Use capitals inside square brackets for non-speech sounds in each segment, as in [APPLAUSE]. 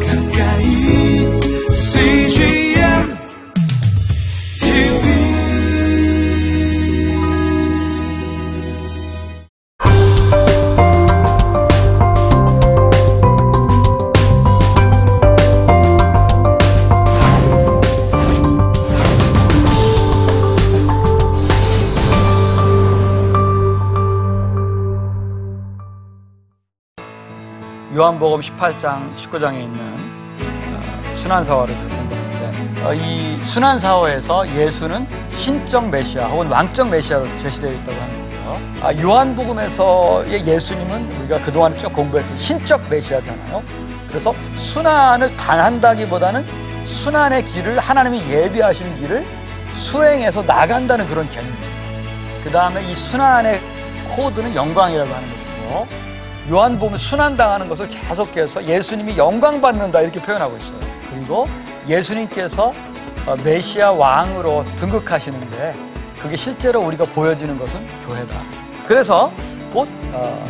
가까 요한복음 18장 19장에 있는 어, 순환사화를 좀 공부하는데 어, 이 순환사화에서 예수는 신적 메시아 혹은 왕적 메시아로 제시되어 있다고 거예요. 아, 요한복음에서의 예수님은 우리가 그동안 쭉 공부했던 신적 메시아잖아요. 그래서 순환을 당한다기보다는 순환의 길을 하나님이 예비하신 길을 수행해서 나간다는 그런 개념입니다. 그 다음에 이 순환의 코드는 영광이라고 하는 것이고 요한복음 순환당하는 것을 계속해서 예수님이 영광 받는다 이렇게 표현하고 있어요. 그리고 예수님께서 어, 메시아 왕으로 등극하시는데 그게 실제로 우리가 보여지는 것은 교회다. 그래서 곧 어,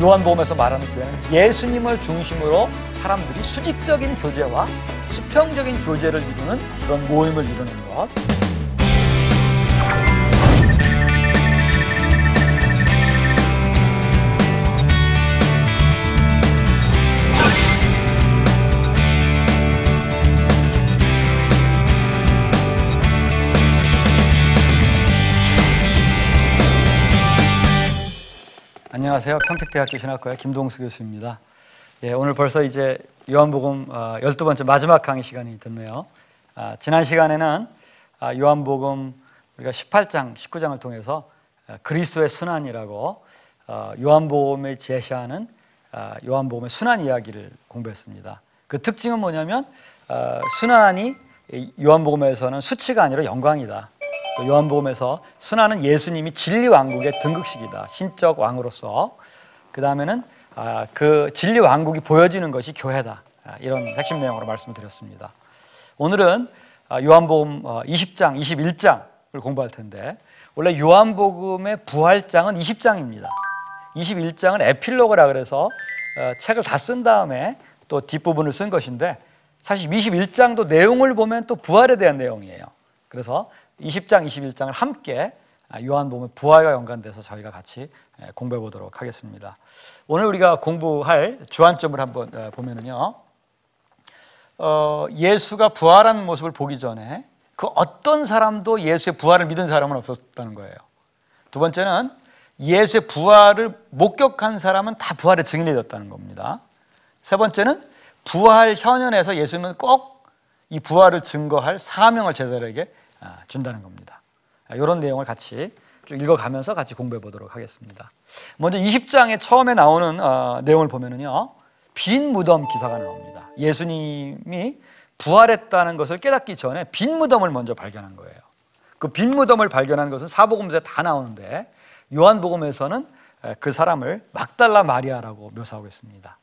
요한복음에서 말하는 교회는 예수님을 중심으로 사람들이 수직적인 교제와 수평적인 교제를 이루는 그런 모임을 이루는 것. 안녕하세요. 평택대학교 신학과의 김동수 교수입니다. 예, 오늘 벌써 이제 요한복음 어, 12번째 마지막 강의 시간이 됐네요. 아, 지난 시간에는 아, 요한복음 우리가 18장, 19장을 통해서 아, 그리스도의 순환이라고 어, 요한복음에 제시하는 아, 요한복음의 순환 이야기를 공부했습니다. 그 특징은 뭐냐면 어, 순환이 이 요한복음에서는 수치가 아니라 영광이다. 또 요한복음에서 순환은 예수님이 진리 왕국의 등극식이다. 신적 왕으로서. 그 다음에는 아, 그 진리 왕국이 보여지는 것이 교회다. 아, 이런 핵심 내용으로 말씀을 드렸습니다. 오늘은 아, 요한복음 20장, 21장을 공부할 텐데 원래 요한복음의 부활장은 20장입니다. 21장은 에필로그라 그래서 어, 책을 다 쓴 다음에 또 뒷부분을 쓴 것인데 사실 21장도 내용을 보면 또 부활에 대한 내용이에요. 그래서 20장, 21장을 함께 요한복음의 부활과 연관돼서 저희가 같이 공부해 보도록 하겠습니다. 오늘 우리가 공부할 주안점을 한번 보면은요. 어, 예수가 부활하는 모습을 보기 전에 그 어떤 사람도 예수의 부활을 믿은 사람은 없었다는 거예요. 두 번째는 예수의 부활을 목격한 사람은 다 부활의 증인이 됐다는 겁니다. 세 번째는 부활 현현에서 예수님은 꼭이 부활을 증거할 사명을 제자들에게 준다는 겁니다. 이런 내용을 같이 쭉 읽어가면서 같이 공부해 보도록 하겠습니다. 먼저 20장에 처음에 나오는 어, 내용을 보면은요, 빈 무덤 기사가 나옵니다. 예수님이 부활했다는 것을 깨닫기 전에 빈 무덤을 먼저 발견한 거예요. 그 빈 무덤을 발견한 것은 사복음서에 다 나오는데 요한복음에서는 그 사람을 막달라 마리아라고 묘사하고 있습니다.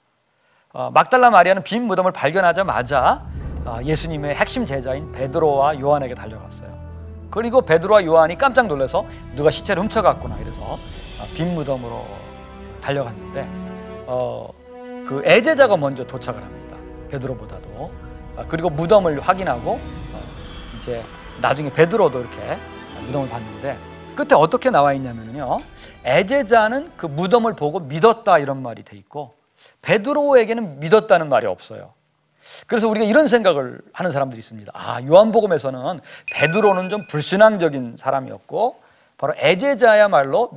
어, 막달라 마리아는 빈 무덤을 발견하자마자 어, 예수님의 핵심 제자인 베드로와 요한에게 달려갔어요. 그리고 베드로와 요한이 깜짝 놀라서 누가 시체를 훔쳐갔구나 이래서 어, 빈 무덤으로 달려갔는데 어, 그 애제자가 먼저 도착을 합니다. 베드로보다도 그리고 무덤을 확인하고 이제 나중에 베드로도 이렇게 무덤을 봤는데 끝에 어떻게 나와 있냐면요. 애제자는 그 무덤을 보고 믿었다 이런 말이 돼 있고 베드로에게는 믿었다는 말이 없어요. 그래서 우리가 이런 생각을 하는 사람들이 있습니다. 아, 요한복음에서는 베드로는 좀 불신앙적인 사람이었고 바로 애제자야말로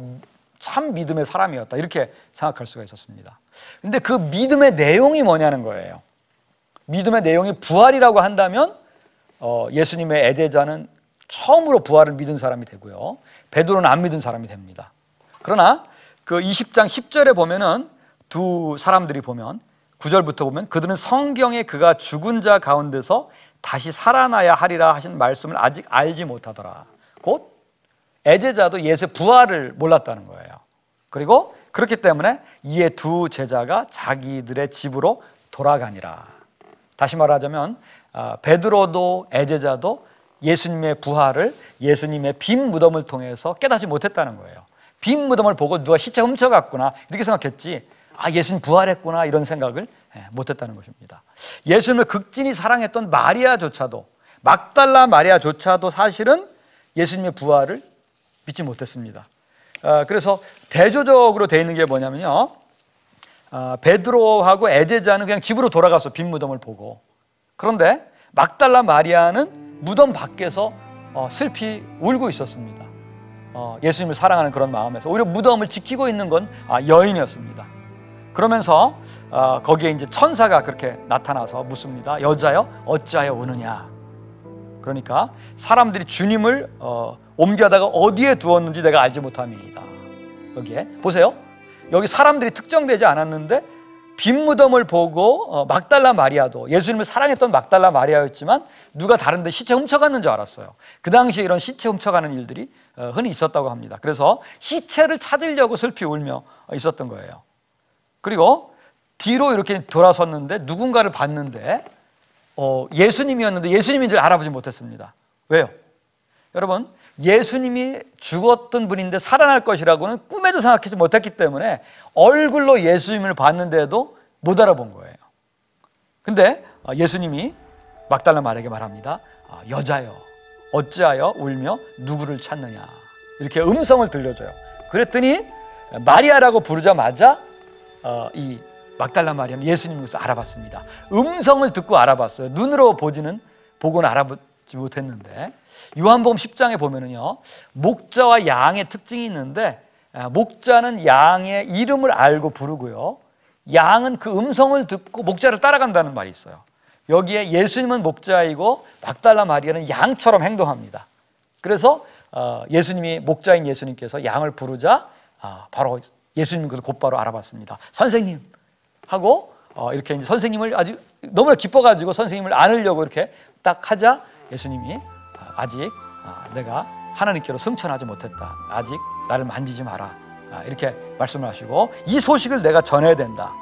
참 믿음의 사람이었다. 이렇게 생각할 수가 있었습니다. 근데 그 믿음의 내용이 뭐냐는 거예요. 믿음의 내용이 부활이라고 한다면 어, 예수님의 애제자는 처음으로 부활을 믿은 사람이 되고요. 베드로는 안 믿은 사람이 됩니다. 그러나 그 20장 10절에 보면은 두 사람들이 보면 9절부터 보면 그들은 성경에 그가 죽은 자 가운데서 다시 살아나야 하리라 하신 말씀을 아직 알지 못하더라. 곧 애제자도 예수의 부활을 몰랐다는 거예요. 그리고 그렇기 때문에 이에 두 제자가 자기들의 집으로 돌아가니라. 다시 말하자면 아, 베드로도 애제자도 예수님의 부활을 예수님의 빈 무덤을 통해서 깨닫지 못했다는 거예요. 빈 무덤을 보고 누가 시체 훔쳐갔구나 이렇게 생각했지 아, 예수님 부활했구나 이런 생각을 예, 못했다는 것입니다. 예수님을 극진히 사랑했던 마리아조차도 막달라 마리아조차도 사실은 예수님의 부활을 믿지 못했습니다. 어, 그래서 대조적으로 되어 있는 게 뭐냐면요. 어, 베드로하고 에제자는 그냥 집으로 돌아가서 빈 무덤을 보고 그런데 막달라 마리아는 무덤 밖에서 어, 슬피 울고 있었습니다. 어, 예수님을 사랑하는 그런 마음에서 오히려 무덤을 지키고 있는 건 아, 여인이었습니다. 그러면서 어, 거기에 이제 천사가 그렇게 나타나서 묻습니다. 여자여 어찌하여 우느냐? 그러니까 사람들이 주님을 어, 옮겨다가 어디에 두었는지 내가 알지 못함이다. 여기에 보세요. 여기 사람들이 특정되지 않았는데 빈 무덤을 보고 어, 막달라 마리아도 예수님을 사랑했던 막달라 마리아였지만 누가 다른데 시체 훔쳐갔는 줄 알았어요. 그 당시에 이런 시체 훔쳐가는 일들이 어, 흔히 있었다고 합니다. 그래서 시체를 찾으려고 슬피 울며 있었던 거예요. 그리고 뒤로 이렇게 돌아섰는데 누군가를 봤는데 어, 예수님이었는데 예수님인 줄 알아보지 못했습니다. 왜요? 여러분 예수님이 죽었던 분인데 살아날 것이라고는 꿈에도 생각하지 못했기 때문에 얼굴로 예수님을 봤는데도 못 알아본 거예요. 근데 어, 예수님이 막달라 말에게 말합니다. 아, 여자여 어찌하여 울며 누구를 찾느냐 이렇게 음성을 들려줘요. 그랬더니 마리아라고 부르자마자 어, 이 막달라 마리아는 예수님을 알아봤습니다. 음성을 듣고 알아봤어요. 눈으로 보지는 보고는 알아보지 못했는데 요한복음 10장에 보면은요 목자와 양의 특징이 있는데 아, 목자는 양의 이름을 알고 부르고요 양은 그 음성을 듣고 목자를 따라간다는 말이 있어요. 여기에 예수님은 목자이고 막달라 마리아는 양처럼 행동합니다. 그래서 어, 예수님이 목자인 예수님께서 양을 부르자 아, 바로 예수님 그 곧바로 알아봤습니다. 선생님 하고 어, 이렇게 이제 선생님을 아주 너무 기뻐가지고 선생님을 안으려고 이렇게 딱 하자 예수님이 아, 아직 아, 내가 하나님께로 승천하지 못했다. 아직 나를 만지지 마라. 아, 이렇게 말씀을 하시고 이 소식을 내가 전해야 된다.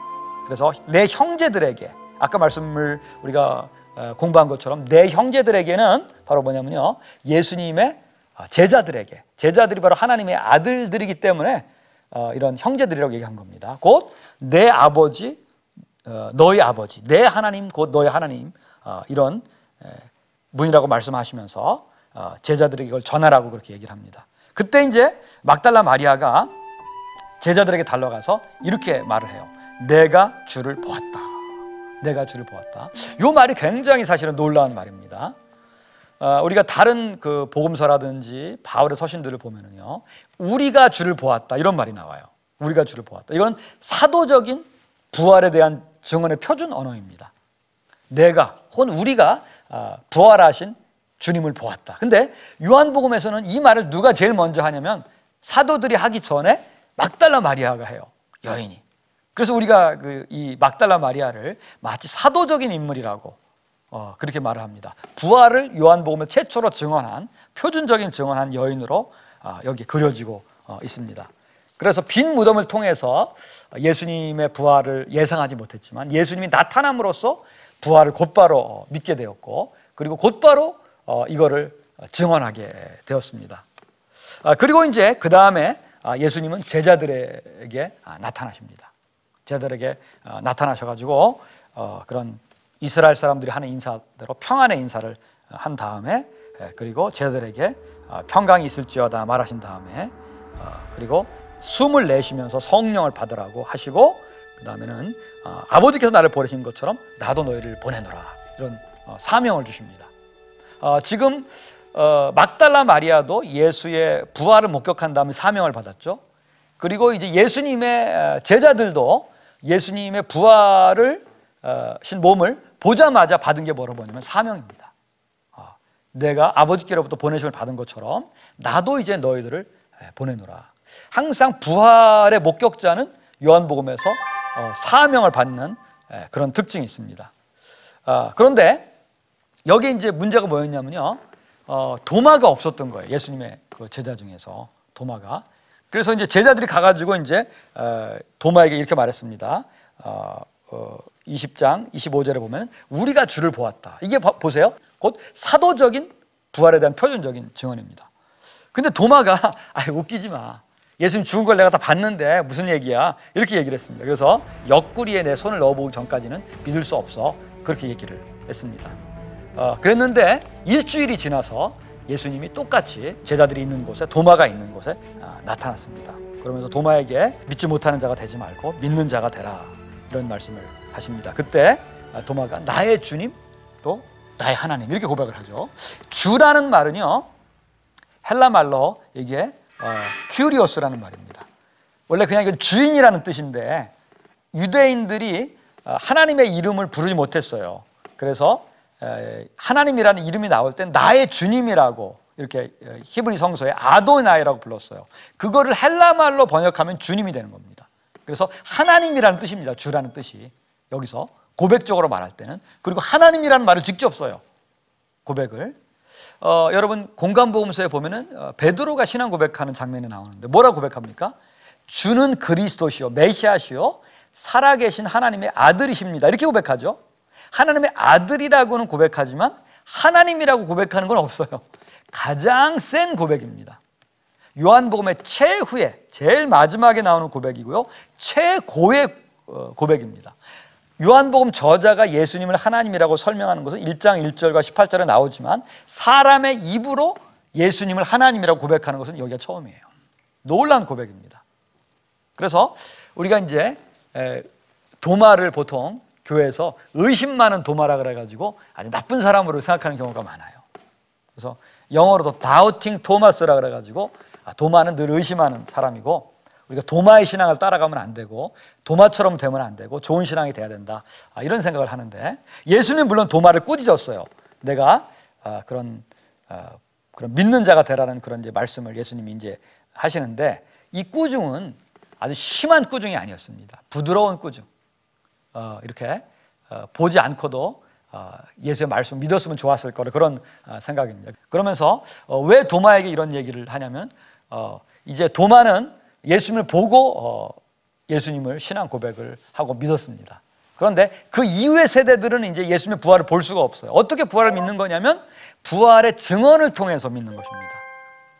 그래서 내 형제들에게 아까 말씀을 우리가 어, 공부한 것처럼 내 형제들에게는 바로 뭐냐면요 예수님의 어, 제자들에게 제자들이 바로 하나님의 아들들이기 때문에 어, 이런 형제들이라고 얘기한 겁니다. 곧 내 아버지 어, 너희 아버지 내 하나님 곧 너희 하나님 어, 이런 에, 분이라고 말씀하시면서 어, 제자들에게 이걸 전하라고 그렇게 얘기를 합니다. 그때 이제 막달라 마리아가 제자들에게 달려가서 이렇게 말을 해요. 내가 주를 보았다. 내가 주를 보았다. 이 말이 굉장히 사실은 놀라운 말입니다. 어, 우리가 다른 그 복음서라든지 바울의 서신들을 보면은요, 우리가 주를 보았다 이런 말이 나와요. 우리가 주를 보았다. 이건 사도적인 부활에 대한 증언의 표준 언어입니다. 내가 혹은 우리가 아, 부활하신 주님을 보았다. 근데 요한복음에서는 이 말을 누가 제일 먼저 하냐면 사도들이 하기 전에 막달라 마리아가 해요. 여인이. 그래서 우리가 그 이 막달라 마리아를 마치 사도적인 인물이라고 어, 그렇게 말을 합니다. 부활을 요한복음에 최초로 증언한 표준적인 증언한 여인으로 아, 여기 그려지고 어, 있습니다. 그래서 빈 무덤을 통해서 예수님의 부활을 예상하지 못했지만 예수님이 나타남으로써 부활을 곧바로 어, 믿게 되었고 그리고 곧바로 어, 이거를 증언하게 되었습니다. 아, 그리고 이제 그 다음에 예수님은 제자들에게 아, 나타나십니다. 제자들에게 어, 나타나셔가지고 어, 그런 이스라엘 사람들이 하는 인사대로 평안의 인사를 한 다음에 예, 그리고 제자들에게 어, 평강이 있을지어다 말하신 다음에 어, 그리고 숨을 내쉬면서 성령을 받으라고 하시고 그 다음에는 어, 아버지께서 나를 보내신 것처럼 나도 너희를 보내노라 이런 어, 사명을 주십니다. 어, 지금 어, 막달라 마리아도 예수의 부활을 목격한 다음에 사명을 받았죠. 그리고 이제 예수님의 어, 제자들도 예수님의 부활을 어, 신 몸을 보자마자 받은 게 뭐라고 하냐면 사명입니다. 어, 내가 아버지께로부터 보내심을 받은 것처럼 나도 이제 너희들을 에, 보내노라. 항상 부활의 목격자는 요한복음에서 어, 사명을 받는 에, 그런 특징이 있습니다. 아, 그런데 여기 이제 문제가 뭐였냐면요. 어, 도마가 없었던 거예요. 예수님의 그 제자 중에서 도마가. 그래서 이제 제자들이 가가지고 이제 어, 도마에게 이렇게 말했습니다. 어, 어, 20장 25절에 보면 우리가 주를 보았다. 이게 봐- 보세요. 곧 사도적인 부활에 대한 표준적인 증언입니다. 근데 도마가 [LAUGHS] 아 웃기지 마. 예수님 죽은 걸 내가 다 봤는데 무슨 얘기야? 이렇게 얘기를 했습니다. 그래서 옆구리에 내 손을 넣어보기 전까지는 믿을 수 없어. 그렇게 얘기를 했습니다. 어, 그랬는데 일주일이 지나서 예수님이 똑같이 제자들이 있는 곳에 도마가 있는 곳에 아, 나타났습니다. 그러면서 도마에게 믿지 못하는 자가 되지 말고 믿는 자가 되라 이런 말씀을 하십니다. 그때 아, 도마가 나의 주님 또 나의 하나님 이렇게 고백을 하죠. 주라는 말은요 헬라 말로 이게 어, 큐리오스라는 말입니다. 원래 그냥 이건 주인이라는 뜻인데 유대인들이 어, 하나님의 이름을 부르지 못했어요. 그래서 에, 하나님이라는 이름이 나올 땐 나의 주님이라고 이렇게 에, 히브리 성서에 아도나이라고 불렀어요. 그거를 헬라 말로 번역하면 주님이 되는 겁니다. 그래서 하나님이라는 뜻입니다. 주라는 뜻이 여기서 고백적으로 말할 때는 그리고 하나님이라는 말을 직접 써요. 고백을 어, 여러분 공간보험서에 보면은 어, 베드로가 신앙 고백하는 장면이 나오는데 뭐라 고백합니까? 주는 그리스도시요 메시아시요 살아계신 하나님의 아들이십니다. 이렇게 고백하죠. 하나님의 아들이라고는 고백하지만 하나님이라고 고백하는 건 없어요. 가장 센 고백입니다. 요한복음의 최후에 제일 마지막에 나오는 고백이고요. 최고의 어, 고백입니다. 요한복음 저자가 예수님을 하나님이라고 설명하는 것은 1장 1절과 18절에 나오지만 사람의 입으로 예수님을 하나님이라고 고백하는 것은 여기가 처음이에요. 놀란 고백입니다. 그래서 우리가 이제 도마를 보통 교회에서 의심 많은 도마라 그래가지고 아주 나쁜 사람으로 생각하는 경우가 많아요. 그래서 영어로도 다우팅 토마스라 그래가지고 아, 도마는 늘 의심하는 사람이고 우리가 도마의 신앙을 따라가면 안 되고 도마처럼 되면 안 되고 좋은 신앙이 돼야 된다 아, 이런 생각을 하는데 예수님 물론 도마를 꾸짖었어요. 내가 아, 그런 그런 믿는 자가 되라는 그런 이제 말씀을 예수님이 이제 하시는데 이 꾸중은 아주 심한 꾸중이 아니었습니다. 부드러운 꾸중. 어, 이렇게 어, 보지 않고도 어, 예수의 말씀 믿었으면 좋았을 거라 그런 생각입니다. 그러면서 왜 도마에게 이런 얘기를 하냐면 이제 도마는 예수님을 보고 예수님을 신앙 고백을 하고 믿었습니다. 그런데 그 이후의 세대들은 이제 예수님의 부활을 볼 수가 없어요. 어떻게 부활을 믿는 거냐면 부활의 증언을 통해서 믿는 것입니다.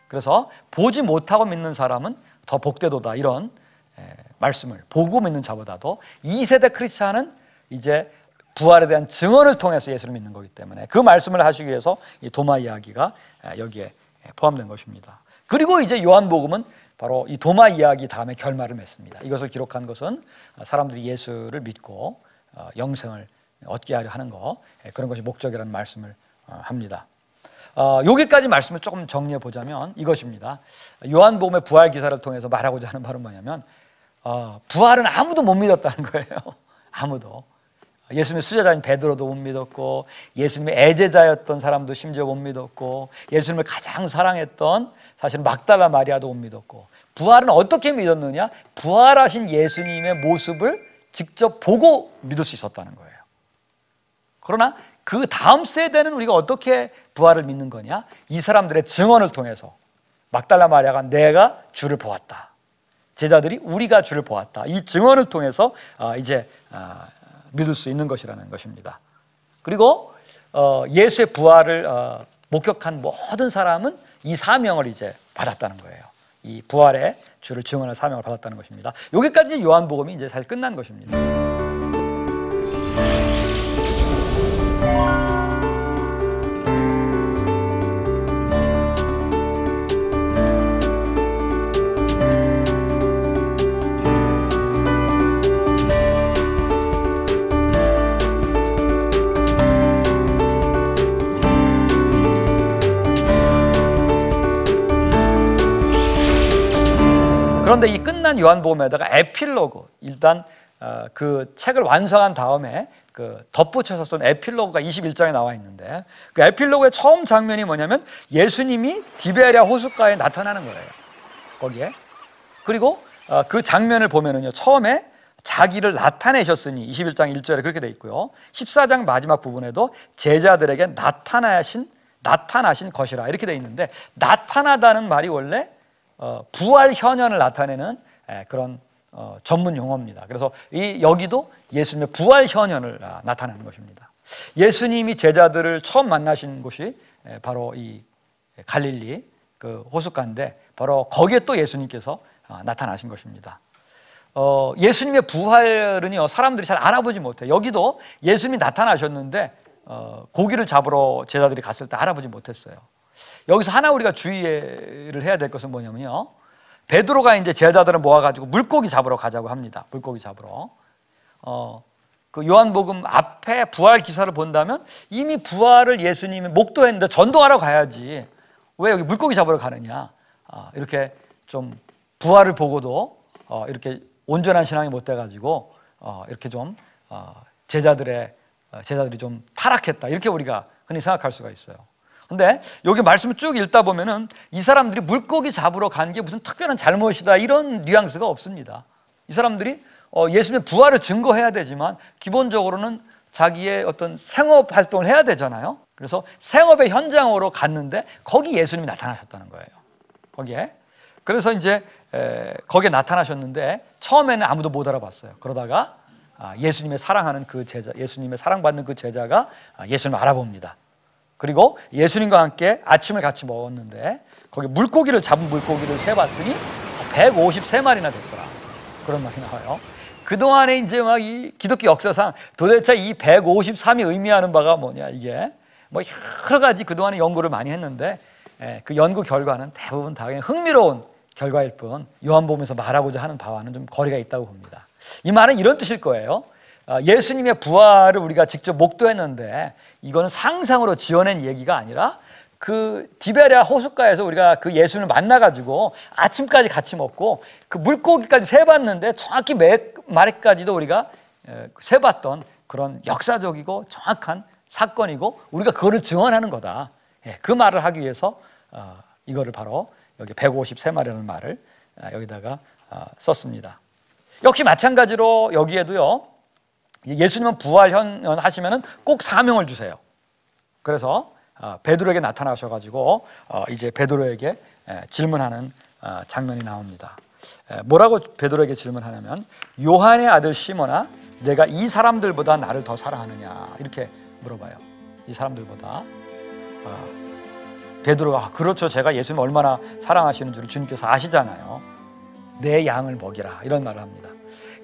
그래서 보지 못하고 믿는 사람은 더 복되도다 이런 말씀을 보고 믿는 자보다도 2세대 크리스찬은 이제 부활에 대한 증언을 통해서 예수를 믿는 거기 때문에 그 말씀을 하시기 위해서 이 도마 이야기가 여기에 포함된 것입니다. 그리고 이제 요한복음은 바로 이 도마 이야기 다음에 결말을 맺습니다. 이것을 기록한 것은 사람들이 예수를 믿고 어, 영생을 얻게 하려 하는 거 그런 것이 목적이라는 말씀을 어, 합니다. 어, 여기까지 말씀을 조금 정리해 보자면 이것입니다. 요한복음의 부활 기사를 통해서 말하고자 하는 바는 뭐냐면 어, 부활은 아무도 못 믿었다는 거예요. [LAUGHS] 아무도. 예수님의 수제자인 베드로도 못 믿었고 예수님의 애제자였던 사람도 심지어 못 믿었고 예수님을 가장 사랑했던 사실 막달라 마리아도 못 믿었고 부활은 어떻게 믿었느냐? 부활하신 예수님의 모습을 직접 보고 믿을 수 있었다는 거예요. 그러나 그 다음 세대는 우리가 어떻게 부활을 믿는 거냐? 이 사람들의 증언을 통해서 막달라 마리아가 내가 주를 보았다. 제자들이 우리가 주를 보았다. 이 증언을 통해서 아, 이제 아, 믿을 수 있는 것이라는 것입니다. 그리고 어, 예수의 부활을 어, 목격한 모든 사람은 이 사명을 이제 받았다는 거예요. 이 부활의 주를 증언할 사명을 받았다는 것입니다. 여기까지 요한복음이 이제 잘 끝난 것입니다. 그런데 이 끝난 요한복음에다가 에필로그 일단 어, 그 책을 완성한 다음에 그 덧붙여서 쓴 에필로그가 21장에 나와 있는데 그 에필로그의 처음 장면이 뭐냐면 예수님이 디베리아 호숫가에 나타나는 거예요. 거기에 그리고 어, 그 장면을 보면은요 처음에 자기를 나타내셨으니 21장 1절에 그렇게 돼 있고요. 14장 마지막 부분에도 제자들에게 나타나신 나타나신 것이라 이렇게 돼 있는데 나타나다는 말이 원래 어, 부활 현현을 나타내는 그런 어, 전문 용어입니다. 그래서 이 여기도 예수님의 부활 현현을 아, 나타내는 것입니다. 예수님이 제자들을 처음 만나신 곳이 바로 이 갈릴리 그 호숫가인데 바로 거기에 또 예수님께서 어, 나타나신 것입니다. 어, 예수님의 부활은요 사람들이 잘 알아보지 못해. 요 여기도 예수님이 나타나셨는데 어, 고기를 잡으러 제자들이 갔을 때 알아보지 못했어요. 여기서 하나 우리가 주의를 해야 될 것은 뭐냐면요. 베드로가 이제 제자들을 모아가지고 물고기 잡으러 가자고 합니다. 물고기 잡으러. 어, 그 요한복음 앞에 부활 기사를 본다면 이미 부활을 예수님이 목도했는데 전도하러 가야지. 왜 여기 물고기 잡으러 가느냐. 아, 이렇게 좀 부활을 보고도 어, 이렇게 온전한 신앙이 못 돼가지고 어, 이렇게 좀 어, 제자들의 어, 제자들이 좀 타락했다 이렇게 우리가 흔히 생각할 수가 있어요. 근데 여기 말씀을 쭉 읽다 보면은 이 사람들이 물고기 잡으러 간 게 무슨 특별한 잘못이다 이런 뉘앙스가 없습니다. 이 사람들이 어, 예수님의 부활을 증거해야 되지만 기본적으로는 자기의 어떤 생업 활동을 해야 되잖아요. 그래서 생업의 현장으로 갔는데 거기 예수님이 나타나셨다는 거예요. 거기에. 그래서 이제 에, 거기에 나타나셨는데 처음에는 아무도 못 알아봤어요. 그러다가 아, 예수님의 사랑하는 그 제자, 예수님의 사랑받는 그 제자가 아, 예수님을 알아봅니다. 그리고 예수님과 함께 아침을 같이 먹었는데 거기 물고기를 잡은 물고기를 세봤더니 153마리나 됐더라. 그런 말이 나와요. 그동안에 이제 막 이 기독교 역사상 도대체 이 153이 의미하는 바가 뭐냐 이게 뭐 여러 가지 그동안에 연구를 많이 했는데 예, 그 연구 결과는 대부분 다 그냥 흥미로운 결과일 뿐 요한복음에서 말하고자 하는 바와는 좀 거리가 있다고 봅니다. 이 말은 이런 뜻일 거예요. 아, 예수님의 부활을 우리가 직접 목도했는데 이거는 상상으로 지어낸 얘기가 아니라 그 디베랴 호숫가에서 우리가 그 예수님을 만나가지고 아침까지 같이 먹고 그 물고기까지 세봤는데 정확히 몇 마리까지도 우리가 에, 세봤던 그런 역사적이고 정확한 사건이고 우리가 그거를 증언하는 거다. 예, 그 말을 하기 위해서 어, 이거를 바로 여기 153마리라는 말을 아, 여기다가 어, 썼습니다. 역시 마찬가지로 여기에도요. 예수님은 부활 현하시면은 꼭 사명을 주세요. 그래서 어, 베드로에게 나타나셔가지고 어, 이제 베드로에게 에, 질문하는 어, 장면이 나옵니다. 에, 뭐라고 베드로에게 질문하냐면 요한의 아들 시몬아, 내가 이 사람들보다 나를 더 사랑하느냐 이렇게 물어봐요. 이 사람들보다 어, 베드로가 아, 그렇죠. 제가 예수님 얼마나 사랑하시는 줄을 주님께서 아시잖아요. 내 양을 먹이라 이런 말을 합니다.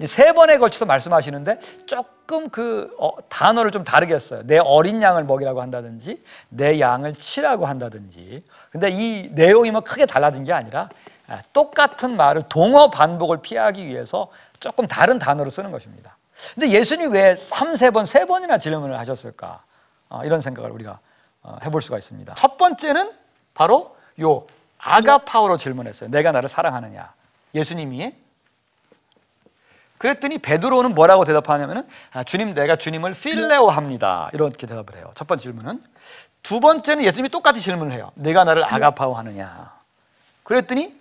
세 번에 걸쳐서 말씀하시는데 조금 그 어, 단어를 좀 다르게 했어요. 내 어린 양을 먹이라고 한다든지 내 양을 치라고 한다든지. 근데 이 내용이 뭐 크게 달라진 게 아니라 아, 똑같은 말을 동어 반복을 피하기 위해서 조금 다른 단어로 쓰는 것입니다. 근데 예수님이 왜 3, 세 번, 세 번이나 질문을 하셨을까? 어, 이런 생각을 우리가 어, 해볼 수가 있습니다. 첫 번째는 바로 요 아가파오로 질문했어요. 내가 나를 사랑하느냐? 예수님이 그랬더니 베드로는 뭐라고 대답하냐면은 아, 주님 내가 주님을 필레오합니다 이렇게 대답을 해요. 첫 번째 질문은 두 번째는 예수님이 똑같이 질문을 해요. 내가 나를 아가파오하느냐? 그랬더니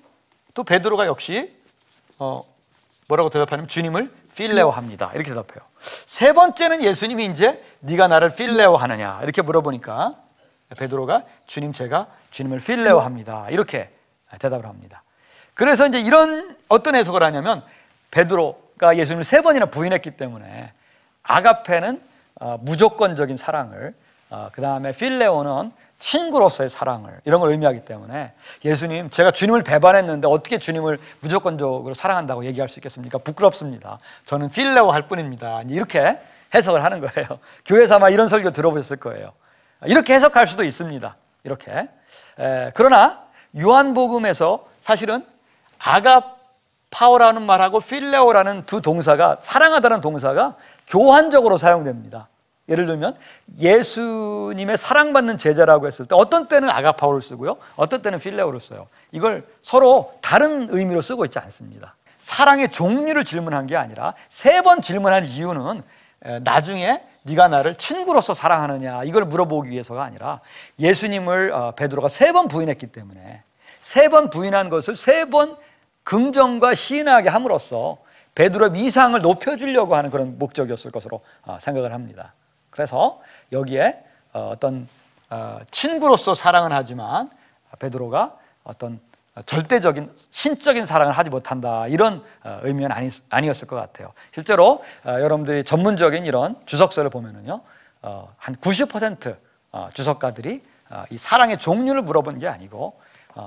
또 베드로가 역시 어, 뭐라고 대답하냐면 주님을 필레오합니다 이렇게 대답해요. 세 번째는 예수님이 이제 네가 나를 필레오하느냐 이렇게 물어보니까 베드로가 주님 제가 주님을 필레오합니다 이렇게 대답을 합니다. 그래서 이제 이런 어떤 해석을 하냐면 베드로 가 예수님을 세 번이나 부인했기 때문에 아가페는 어, 무조건적인 사랑을 어, 그 다음에 필레오는 친구로서의 사랑을 이런 걸 의미하기 때문에 예수님 제가 주님을 배반했는데 어떻게 주님을 무조건적으로 사랑한다고 얘기할 수 있겠습니까? 부끄럽습니다. 저는 필레오 할 뿐입니다. 이렇게 해석을 하는 거예요. [LAUGHS] 교회에서 아마 이런 설교 들어보셨을 거예요. 이렇게 해석할 수도 있습니다. 이렇게. 에, 그러나 요한복음에서 사실은 아가 파오라는 말하고 필레오라는 두 동사가 사랑하다는 동사가 교환적으로 사용됩니다. 예를 들면 예수님의 사랑받는 제자라고 했을 때 어떤 때는 아가파오를 쓰고요. 어떤 때는 필레오를 써요. 이걸 서로 다른 의미로 쓰고 있지 않습니다. 사랑의 종류를 질문한 게 아니라 세 번 질문한 이유는 에, 나중에 네가 나를 친구로서 사랑하느냐 이걸 물어보기 위해서가 아니라 예수님을 어, 베드로가 세 번 부인했기 때문에 세 번 부인한 것을 세번 긍정과 시인하게 함으로써 베드로의 위상을 높여주려고 하는 그런 목적이었을 것으로 어, 생각을 합니다. 그래서 여기에 어, 어떤 어, 친구로서 사랑은 하지만 베드로가 어떤 절대적인 신적인 사랑을 하지 못한다 이런 어, 의미는 아니, 아니었을 것 같아요. 실제로 어, 여러분들이 전문적인 이런 주석서를 보면은요 어, 한90% 어, 주석가들이 어, 이 사랑의 종류를 물어본 게 아니고 어,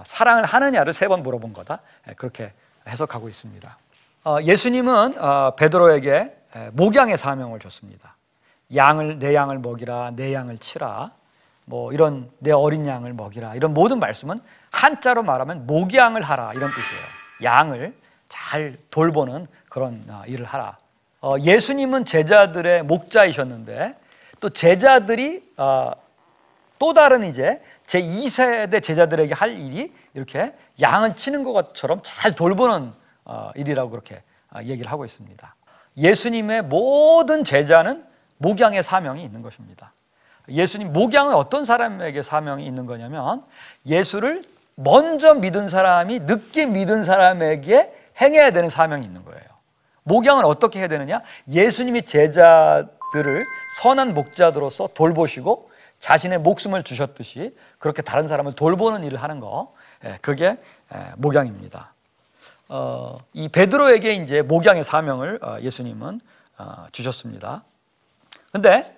사랑을 하느냐를 세 번 물어본 거다 예, 그렇게 해석하고 있습니다. 어, 예수님은 어, 베드로에게 에, 목양의 사명을 줬습니다. 양을 내 양을 먹이라 내 양을 치라 뭐 이런 내 어린 양을 먹이라 이런 모든 말씀은 한자로 말하면 목양을 하라 이런 뜻이에요. 양을 잘 돌보는 그런 어, 일을 하라. 어, 예수님은 제자들의 목자이셨는데 또 제자들이 어, 또 다른 이제 제 2세대 제자들에게 할 일이 이렇게 양을 치는 것처럼 잘 돌보는 어, 일이라고 그렇게 어, 얘기를 하고 있습니다. 예수님의 모든 제자는 목양의 사명이 있는 것입니다. 예수님 목양은 어떤 사람에게 사명이 있는 거냐면 예수를 먼저 믿은 사람이 늦게 믿은 사람에게 행해야 되는 사명이 있는 거예요. 목양은 어떻게 해야 되느냐? 예수님이 제자들을 선한 목자들로서 돌보시고 자신의 목숨을 주셨듯이 그렇게 다른 사람을 돌보는 일을 하는 거, 예, 그게 예, 목양입니다. 어, 이 베드로에게 이제 목양의 사명을 어, 예수님은 어, 주셨습니다. 근데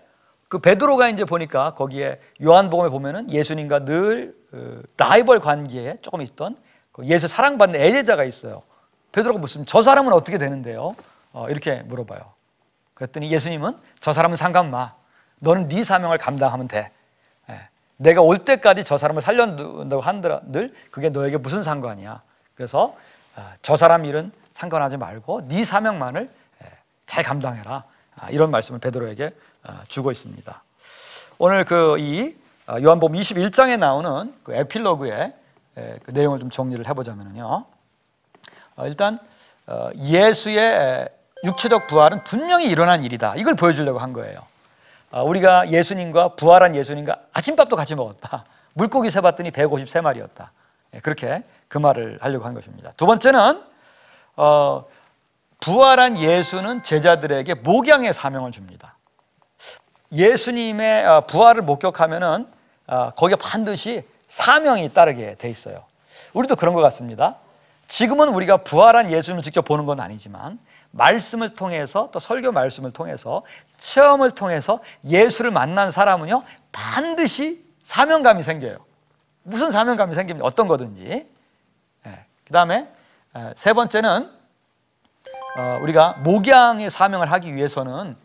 그 베드로가 이제 보니까 거기에 요한복음에 보면은 예수님과 늘 어, 라이벌 관계에 조금 있던 그 예수 사랑받는 애제자가 있어요. 베드로가 묻습니다. 저 사람은 어떻게 되는데요? 어, 이렇게 물어봐요. 그랬더니 예수님은 저 사람은 상관 마. 너는 네 사명을 감당하면 돼. 예. 내가 올 때까지 저 사람을 살려둔다고 한들 그게 너에게 무슨 상관이야. 그래서 어, 저 사람 일은 상관하지 말고 네 사명만을 예, 잘 감당해라. 아, 이런 말씀을 베드로에게 어, 주고 있습니다. 오늘 그 이 요한복음 21장에 나오는 그 에필로그의 예, 그 내용을 좀 정리를 해보자면요. 어, 일단 어, 예수의 육체적 부활은 분명히 일어난 일이다. 이걸 보여주려고 한 거예요. 어, 우리가 예수님과 부활한 예수님과 아침밥도 같이 먹었다. 물고기 세봤더니 153마리였다. 예, 그렇게 그 말을 하려고 한 것입니다. 두 번째는 어, 부활한 예수는 제자들에게 목양의 사명을 줍니다. 예수님의 어, 부활을 목격하면은 어, 거기에 반드시 사명이 따르게 돼 있어요. 우리도 그런 것 같습니다. 지금은 우리가 부활한 예수님을 직접 보는 건 아니지만 말씀을 통해서 또 설교 말씀을 통해서 체험을 통해서 예수를 만난 사람은요 반드시 사명감이 생겨요. 무슨 사명감이 생깁니까? 어떤 거든지. 예. 그 다음에 세 번째는 어, 우리가 목양의 사명을 하기 위해서는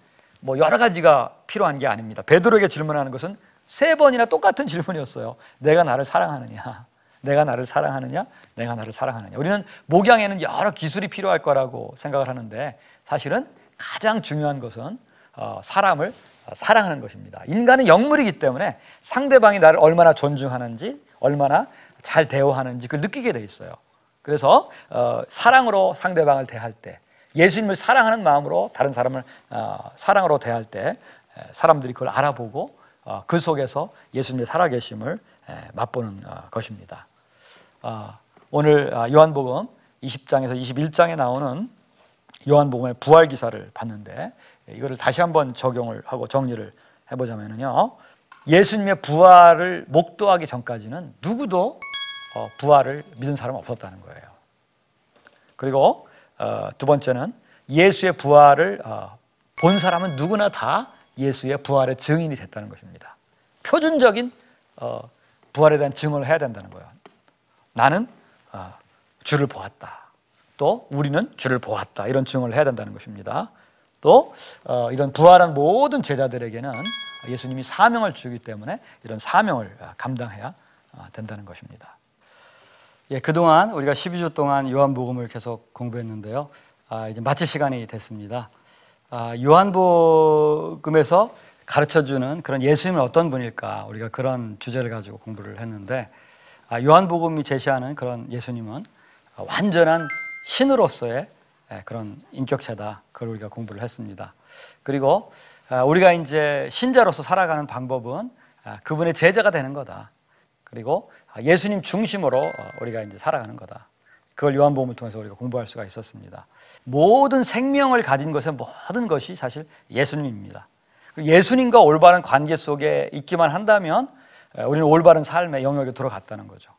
뭐 여러 가지가 필요한 게 아닙니다. 베드로에게 질문하는 것은 세 번이나 똑같은 질문이었어요. 내가 나를 사랑하느냐? 내가 나를 사랑하느냐? 내가 나를 사랑하느냐? 우리는 목양에는 여러 기술이 필요할 거라고 생각을 하는데 사실은 가장 중요한 것은 어, 사람을 사랑하는 것입니다. 인간은 영물이기 때문에 상대방이 나를 얼마나 존중하는지, 얼마나 잘 대우하는지 그걸 느끼게 돼 있어요. 그래서 어, 사랑으로 상대방을 대할 때, 예수님을 사랑하는 마음으로 다른 사람을 어, 사랑으로 대할 때 사람들이 그걸 알아보고 어, 그 속에서 예수님의 살아계심을 에, 맛보는 어, 것입니다. 아, 오늘 아, 요한복음 20장에서 21장에 나오는 요한복음의 부활 기사를 봤는데 이거를 다시 한번 적용을 하고 정리를 해보자면요. 예수님의 부활을 목도하기 전까지는 누구도 어, 부활을 믿은 사람 없었다는 거예요. 그리고 어, 두 번째는 예수의 부활을 어, 본 사람은 누구나 다 예수의 부활의 증인이 됐다는 것입니다. 표준적인 부활에 대한 증언을 해야 된다는 거예요. 나는 주를 보았다. 또 우리는 주를 보았다. 이런 증언을 해야 된다는 것입니다. 또 이런 부활한 모든 제자들에게는 예수님이 사명을 주기 때문에 이런 사명을 감당해야 된다는 것입니다. 예, 그동안 우리가 12주 동안 요한복음을 계속 공부했는데요. 아, 이제 마칠 시간이 됐습니다. 아, 요한복음에서 가르쳐 주는 그런 예수님은 어떤 분일까? 우리가 그런 주제를 가지고 공부를 했는데 아, 요한복음이 제시하는 그런 예수님은 완전한 신으로서의 예, 그런 인격체다. 그걸 우리가 공부를 했습니다. 그리고 아, 우리가 이제 신자로서 살아가는 방법은 아, 그분의 제자가 되는 거다. 그리고 예수님 중심으로 어, 우리가 이제 살아가는 거다. 그걸 요한복음을 통해서 우리가 공부할 수가 있었습니다. 모든 생명을 가진 것의 모든 것이 사실 예수님입니다. 예수님과 올바른 관계 속에 있기만 한다면 우리는 올바른 삶의 영역에 들어갔다는 거죠.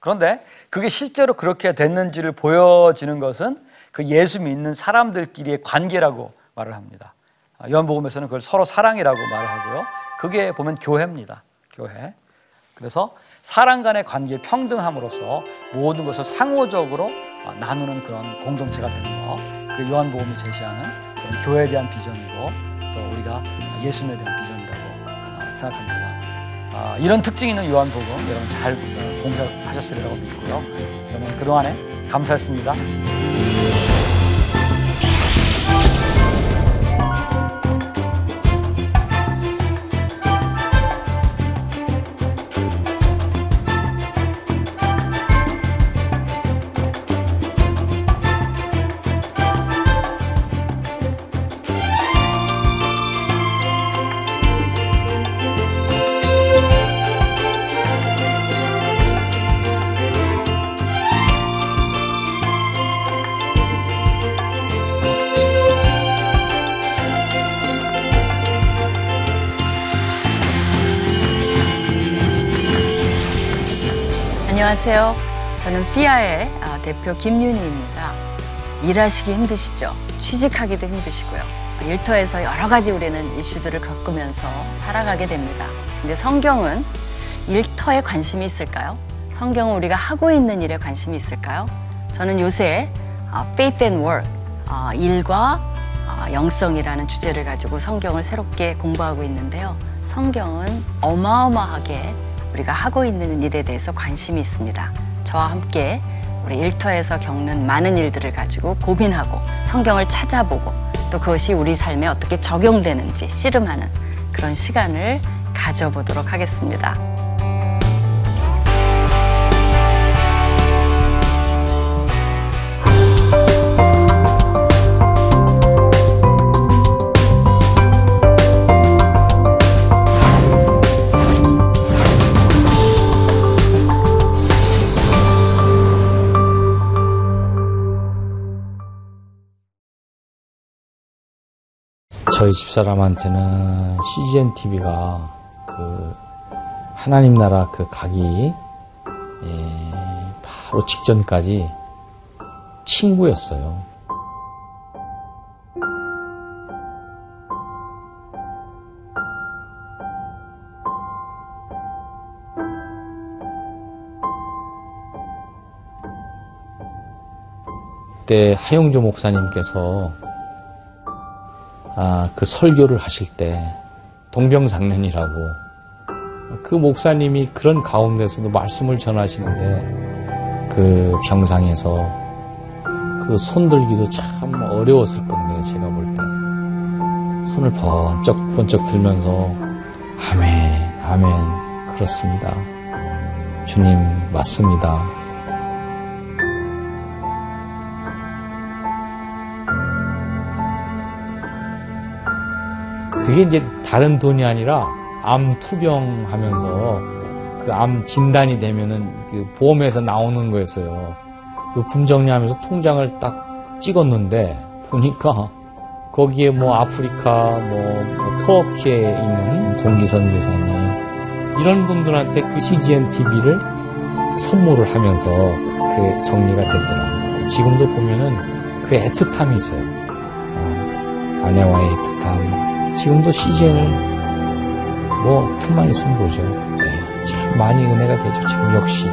그런데 그게 실제로 그렇게 됐는지를 보여지는 것은 그 예수 믿는 사람들끼리의 관계라고 말을 합니다. 요한복음에서는 그걸 서로 사랑이라고 말을 하고요. 그게 보면 교회입니다. 교회. 그래서 사람 간의 관계 평등함으로써 모든 것을 상호적으로 어, 나누는 그런 공동체가 되는 거. 그 요한복음이 제시하는 교회에 대한 비전이고 또 우리가 예수님에 대한 비전이라고 어, 생각합니다. 아, 이런 특징 있는 요한복음 여러분 잘 어, 공부하셨으리라고 믿고요. 그러면 그동안에 감사했습니다. 안녕하세요. 저는 삐아의 아, 대표 김윤희입니다. 일하시기 힘드시죠? 취직하기도 힘드시고요. 일터에서 여러 가지 우리는 이슈들을 겪으면서 살아가게 됩니다. 근데 성경은 일터에 관심이 있을까요? 성경은 우리가 하고 있는 일에 관심이 있을까요? 저는 요새 아, Faith and Work, 아, 일과 아, 영성이라는 주제를 가지고 성경을 새롭게 공부하고 있는데요. 성경은 어마어마하게 우리가 하고 있는 일에 대해서 관심이 있습니다. 저와 함께 우리 일터에서 겪는 많은 일들을 가지고 고민하고 성경을 찾아보고 또 그것이 우리 삶에 어떻게 적용되는지 씨름하는 그런 시간을 가져보도록 하겠습니다. 저희 집사람한테는 CGN TV가 그 하나님 나라 그 가기 예, 바로 직전까지 친구였어요. 그때 하용조 목사님께서 아, 그 설교를 하실 때 동병상련이라고 그 목사님이 그런 가운데서도 말씀을 전하시는데 그 병상에서 그 손들기도 참 어려웠을 건데 제가 볼 때. 손을 번쩍 번쩍 들면서 아멘 아멘. 그렇습니다. 주님 맞습니다 그게 이제 다른 돈이 아니라 암 투병하면서 그 암 진단이 되면은 그 보험에서 나오는 거였어요. 그 품정리하면서 통장을 딱 찍었는데 보니까 거기에 뭐 아프리카 뭐, 뭐 터키에 있는 동기선 교사님 이런 분들한테 그 CGN TV를 선물을 하면서 그 정리가 됐더라고요. 지금도 보면은 그 애틋함이 있어요. 아, 아내와의 애틋함. 지금도 CGN을 뭐 틈만 있으면 보죠. 네, 참 많이 은혜가 되죠. 지금 역시